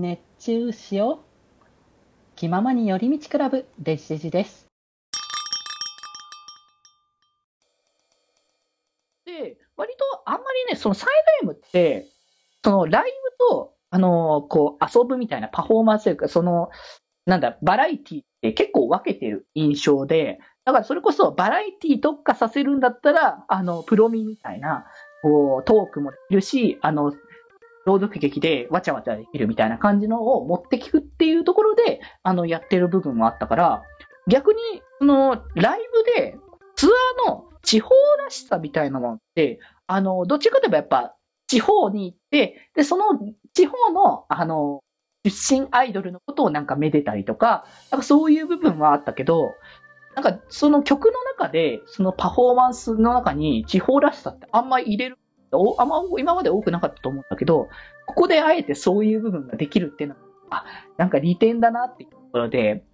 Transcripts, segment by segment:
熱中しよう。気ままに寄り道クラブ、デジデジです。で、割とあんまりね、そのサイド M って、そのライブと、あのーこう遊ぶみたいなパフォーマンスというか、その、なんだ、バラエティって結構分けてる印象で、だからそれこそバラエティ特化させるんだったら、あの、プロミみたいな、こう、トークもできるし、あの、朗読劇でわちゃわちゃできるみたいな感じのを持ってきくっていうところで、あの、やってる部分もあったから、逆に、その、ライブで、ツアーの地方らしさみたいなものって、あの、どっちかといえばやっぱ、地方に行って、で、その地方の、あの、出身アイドルのことをなんかめでたりとか、なんかそういう部分はあったけど、なんかその曲の中で、そのパフォーマンスの中に地方らしさってあんまり入れる、おあんま今まで多くなかったと思うんだけど、ここであえてそういう部分ができるっていうのは、なんか利点だなっていうところで、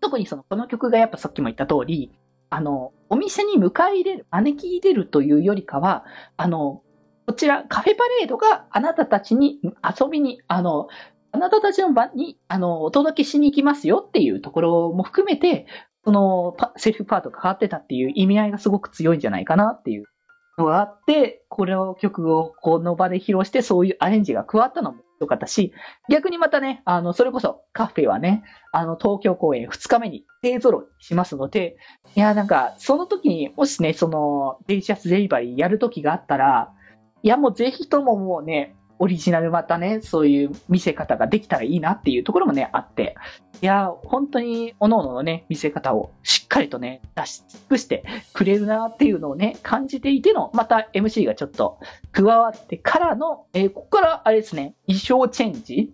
特にその、この曲がやっぱさっきも言った通り、あの、お店に迎え入れる、招き入れるというよりかは、あの、こちら、カフェパレードがあなたたちに遊びに、あの、あなたたちの場に、あの、お届けしに行きますよっていうところも含めて、その、セルフパートが変わってたっていう意味合いがすごく強いんじゃないかなっていうのがあって、これを曲をこの場で披露して、そういうアレンジが加わったのも良かったし、逆にまたね、あの、それこそカフェはね、あの、東京公演2日目に勢揃いしますので、いや、なんか、その時に、もしね、その、デリシャスデリバリーやる時があったら、いや、もうぜひとももうね、オリジナルまたね、そういう見せ方ができたらいいなっていうところもね、あって、いや、本当に、各々のね、見せ方をしっかりとね、出し尽くしてくれるなっていうのをね、感じていての、また MC がちょっと加わってからの、えーここからあれですね、衣装チェンジ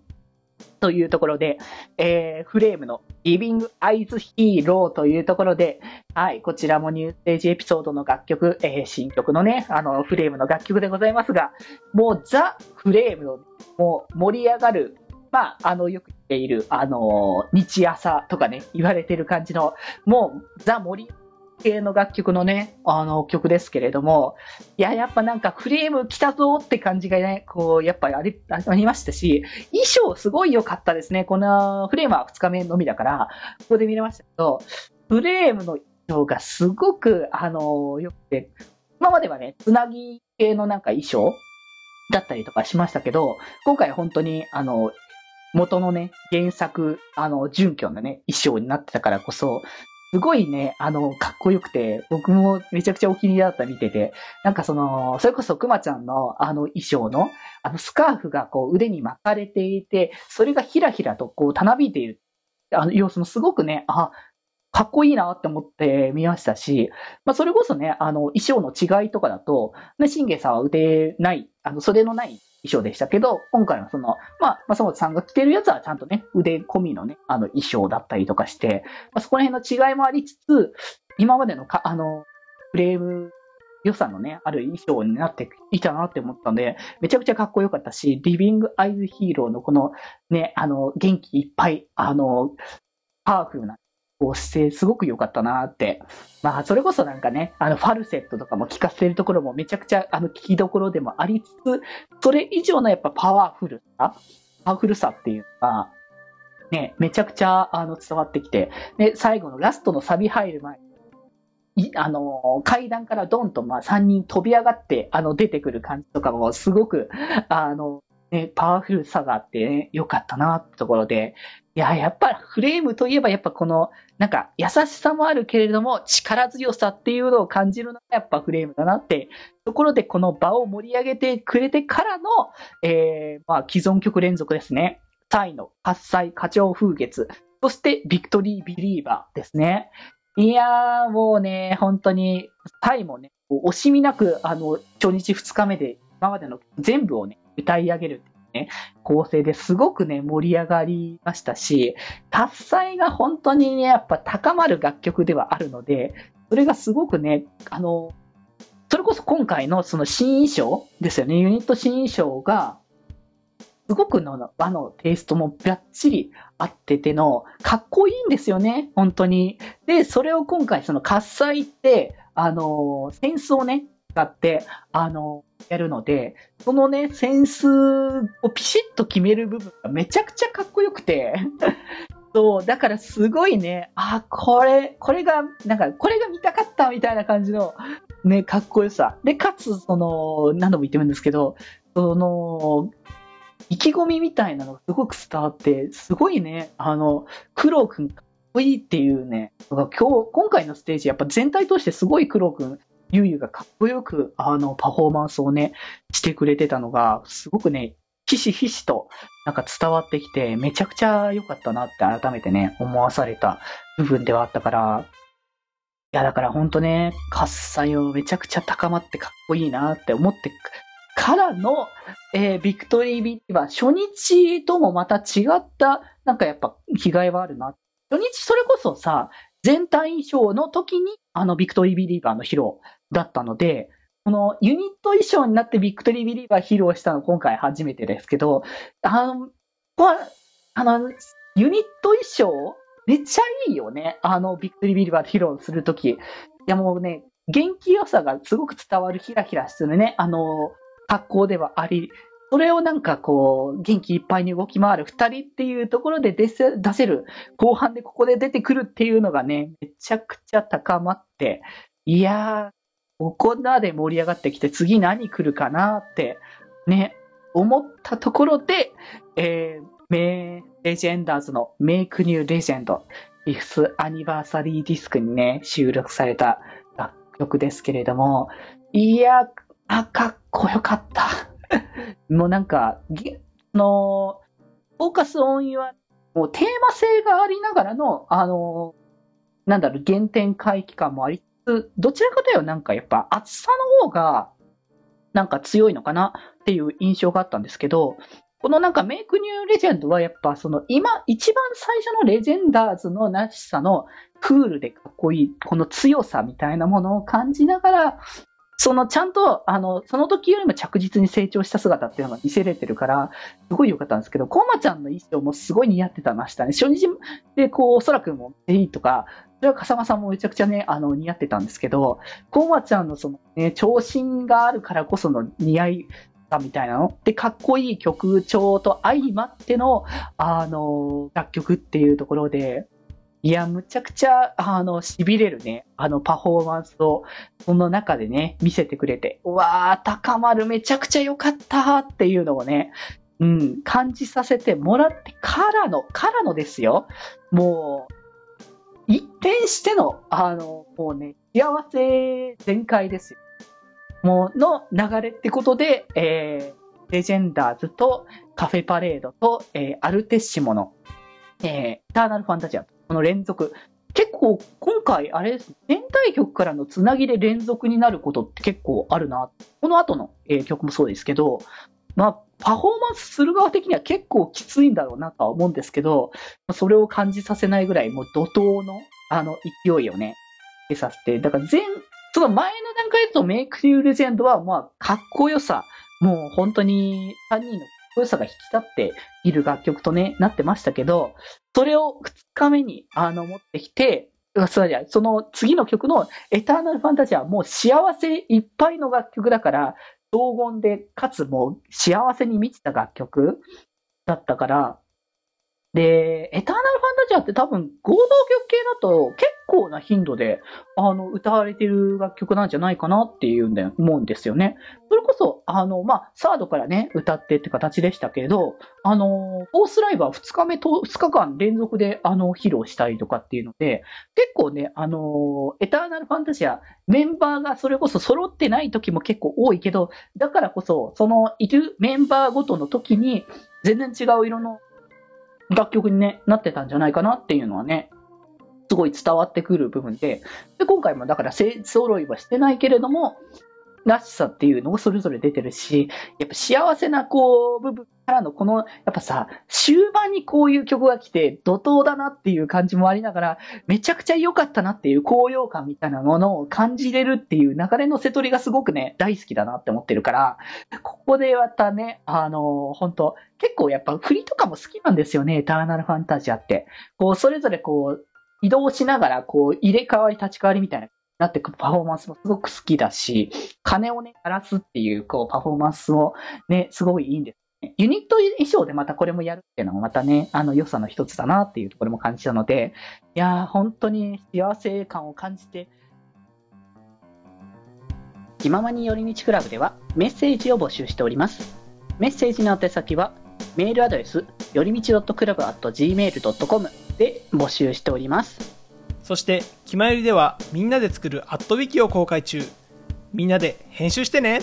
というところで、えーフレームのリビングアイズヒーローというところで、はい、こちらもニューステージエピソードの楽曲、えー新曲のね、あの、フレームの楽曲でございますが、もうザ・フレームの、もう盛り上がる、まあ、あの、よく言っている、あの、日朝とかね、言われてる感じの、もうザ・盛り上がる系の楽曲のね、あの、曲ですけれども、いや、やっぱなんかフレーム来たぞって感じがね、こう、やっぱりありありましたし、衣装すごい良かったですね。このフレームは2日目のみだから、ここで見れましたけど、フレームの衣装がすごく、あの、良くて、今まではね、つなぎ系のなんか衣装だったりとかしましたけど、今回本当に、あの、元のね、原作、あの、準拠のね、衣装になってたからこそ、すごいね、あの、かっこよくて、僕もめちゃくちゃお気に入りだった見てて、なんかその、それこそくまちゃんのあの衣装の、あのスカーフがこう腕に巻かれていて、それがひらひらとこうたなびいている、あの様子もすごくね、あ、かっこいいなって思って見ましたし、まあそれこそね、あの衣装の違いとかだと、ね、信玄さんは腕ない、あの袖のない衣装でしたけど、今回はその、まあ、ま本さんが着てるやつはちゃんとね、腕込みのね、あの衣装だったりとかして、まあ、そこら辺の違いもありつつ、今までのか、あの、フレーム良さのね、ある衣装になっていたなって思ったんで、めちゃくちゃかっこよかったし、リビングアイズヒーローのこのね、あの、元気いっぱい、あの、パワフルな、こう姿勢すごく良かったなって。まあ、それこそなんかね、あの、ファルセットとかも効かせるところもめちゃくちゃ、あの、聞きどころでもありつつ、それ以上のやっぱパワフルさパワフルさっていうのが、ね、めちゃくちゃ、あの、伝わってきて、で、最後のラストのサビ入る前いあの、階段からドンと、まあ、3人飛び上がって、あの、出てくる感じとかも、すごく、あの、ね、パワフルさがあって、ね、良かったなってところで、いや、やっぱフレームといえば、やっぱこの、なんか、優しさもあるけれども、力強さっていうのを感じるのが、やっぱフレームだなって、ところで、この場を盛り上げてくれてからの、えー、まあ、既存曲連続ですね。タイの喝采、花鳥風月、そして、ビクトリービリーバーですね。いやー、もうね、本当に、タイもね、惜しみなく、あの、初日2日目で、今までの全部をね、歌い上げるね、構成ですごくね、盛り上がりましたし、達彩が本当にね、やっぱ高まる楽曲ではあるので、それがすごくね、あの、それこそ今回のその新衣装ですよね、ユニット新衣装が、すごくの和のテイストもバッチリ合ってての、かっこいいんですよね、本当に。で、それを今回その喝采って、あの、センスをね、使って、あの、やるので、そのね、センスをピシッと決める部分がめちゃくちゃかっこよくて、そう、だからすごいね、あ、これ、これが、なんか、これが見たかったみたいな感じの、ね、かっこよさ。で、かつ、その、何度も言ってるんですけど、その、意気込みみたいなのがすごく伝わって、すごいね、あの、クロウくんかっこいいっていうね、今日、今回のステージ、やっぱ全体としてすごいクロウくん、ゆうゆうがかっこよく、あの、パフォーマンスをね、してくれてたのが、すごくね、ひしひしとなんか伝わってきて、めちゃくちゃ良かったなって改めてね、思わされた部分ではあったから、いや、だからほんとね、喝采をめちゃくちゃ高まってかっこいいなって思ってからの、えー、ビクトリービリバー、初日ともまた違った、なんかやっぱ、気概はあるな。初日それこそさ、全体衣装の時に、あの、ビクトリービリーバーの披露だったので、このユニット衣装になってビクトリービリーバー披露したの今回初めてですけど、あの、こあの、ユニット衣装めっちゃいいよね。あの、ビクトリービリーバー披露するとき。いやもうね、元気良さがすごく伝わるヒラヒラするね、あの、格好ではあり、それをなんかこう、元気いっぱいに動き回る二人っていうところで出せ出せる、後半でここで出てくるっていうのがね、めちゃくちゃ高まって、いやー、ここまで盛り上がってきて次何来るかなって、ね、思ったところで、えー、名レジェンダーズのメイクニューレジェンド、ィフスアニバーサリーディスクにね、収録された楽曲ですけれども、いや、あ、かっこよかった。もうなんか、の、フォーカスオンは、もうテーマ性がありながらの、あの、なんだろう、原点回帰感もありどちらかというとなんかやっぱ厚さの方がなんか強いのかなっていう印象があったんですけど、このなんかメイクニューレジェンドはやっぱその今一番最初のレジェンダーズのらしさのクールでかっこいいこの強さみたいなものを感じながらそのちゃんと、あの、その時よりも着実に成長した姿っていうのが見せれてるから、すごい良かったんですけど、コマちゃんの衣装もすごい似合ってたましたね。初日で、こう、おそらくもいいとか、れは笠間さんもめちゃくちゃね、あの、似合ってたんですけど、コーマちゃんのそのね、長身があるからこその似合いさみたいなの。で、かっこいい曲調と相まっての、あの、楽曲っていうところで、いや、むちゃくちゃ、あの、痺れるね、あのパフォーマンスを、その中でね、見せてくれて、うわー、高まる、めちゃくちゃ良かったっていうのをね、うん、感じさせてもらってからの、からのですよ。もう、一転しての、あの、もうね、幸せ全開ですよ。もう、の流れってことで、えー、レジェンダーズとカフェパレードと、えー、アルテッシモの、えー、エターナルファンタジアこの連続。結構今回あれです。全体曲からのつなぎで連続になることって結構あるな。この後の、えー、曲もそうですけど、まあ、パフォーマンスする側的には結構きついんだろうなとは思うんですけど、それを感じさせないぐらい、もう怒涛の、あの、勢いをね、出させて、だから全、その前の段階だとメイクユーレジェンドは、まあ、かっこよさ、もう本当に3人の良さが引き立っている楽曲とね、なってましたけど、それを2日目に、あの、持ってきて、その次の曲のエターナルファンタジーはもう幸せいっぱいの楽曲だから、黄金で、かつもう幸せに満ちた楽曲だったから、で、エターナルファンタジアって多分合同曲系だと結構な頻度で、あの、歌われてる楽曲なんじゃないかなっていうんで、思うんですよね。それこそ、あの、まあ、サードからね、歌ってって形でしたけど、あの、フォースライブは2日目と、2日間連続で、あの、披露したりとかっていうので、結構ね、あの、エターナルファンタジア、メンバーがそれこそ揃ってない時も結構多いけど、だからこそ、そのいるメンバーごとの時に、全然違う色の楽曲に、ね、なってたんじゃないかなっていうのはね、すごい伝わってくる部分で、で今回もだから勢揃いはしてないけれども、らしさっていうのがそれぞれ出てるし、やっぱ幸せなこう部分からのこの、やっぱさ、終盤にこういう曲が来て怒涛だなっていう感じもありながら、めちゃくちゃ良かったなっていう高揚感みたいなものを感じれるっていう流れの瀬取りがすごくね、大好きだなって思ってるから、ここでまたね、あの本当結構やっぱ振りとかも好きなんですよね、エターナルファンタジアって。こう、それぞれこう、移動しながら、こう、入れ替わり立ち替わりみたいななってくパフォーマンスもすごく好きだし、金をね、荒らすっていう、こう、パフォーマンスもね、すごいいいんです。ユニット衣装でまたこれもやるっていうのもまたね、あの良さの一つだなっていうところも感じたので、いやー、本当に幸せ感を感じて、気ままに寄り道クラブではメッセージを募集しております。メッセージの宛先は、メールアドレス、よりみち .club.gmail.com で募集しております。そして、きまよりではみんなで作るアットウィキを公開中。みんなで編集してね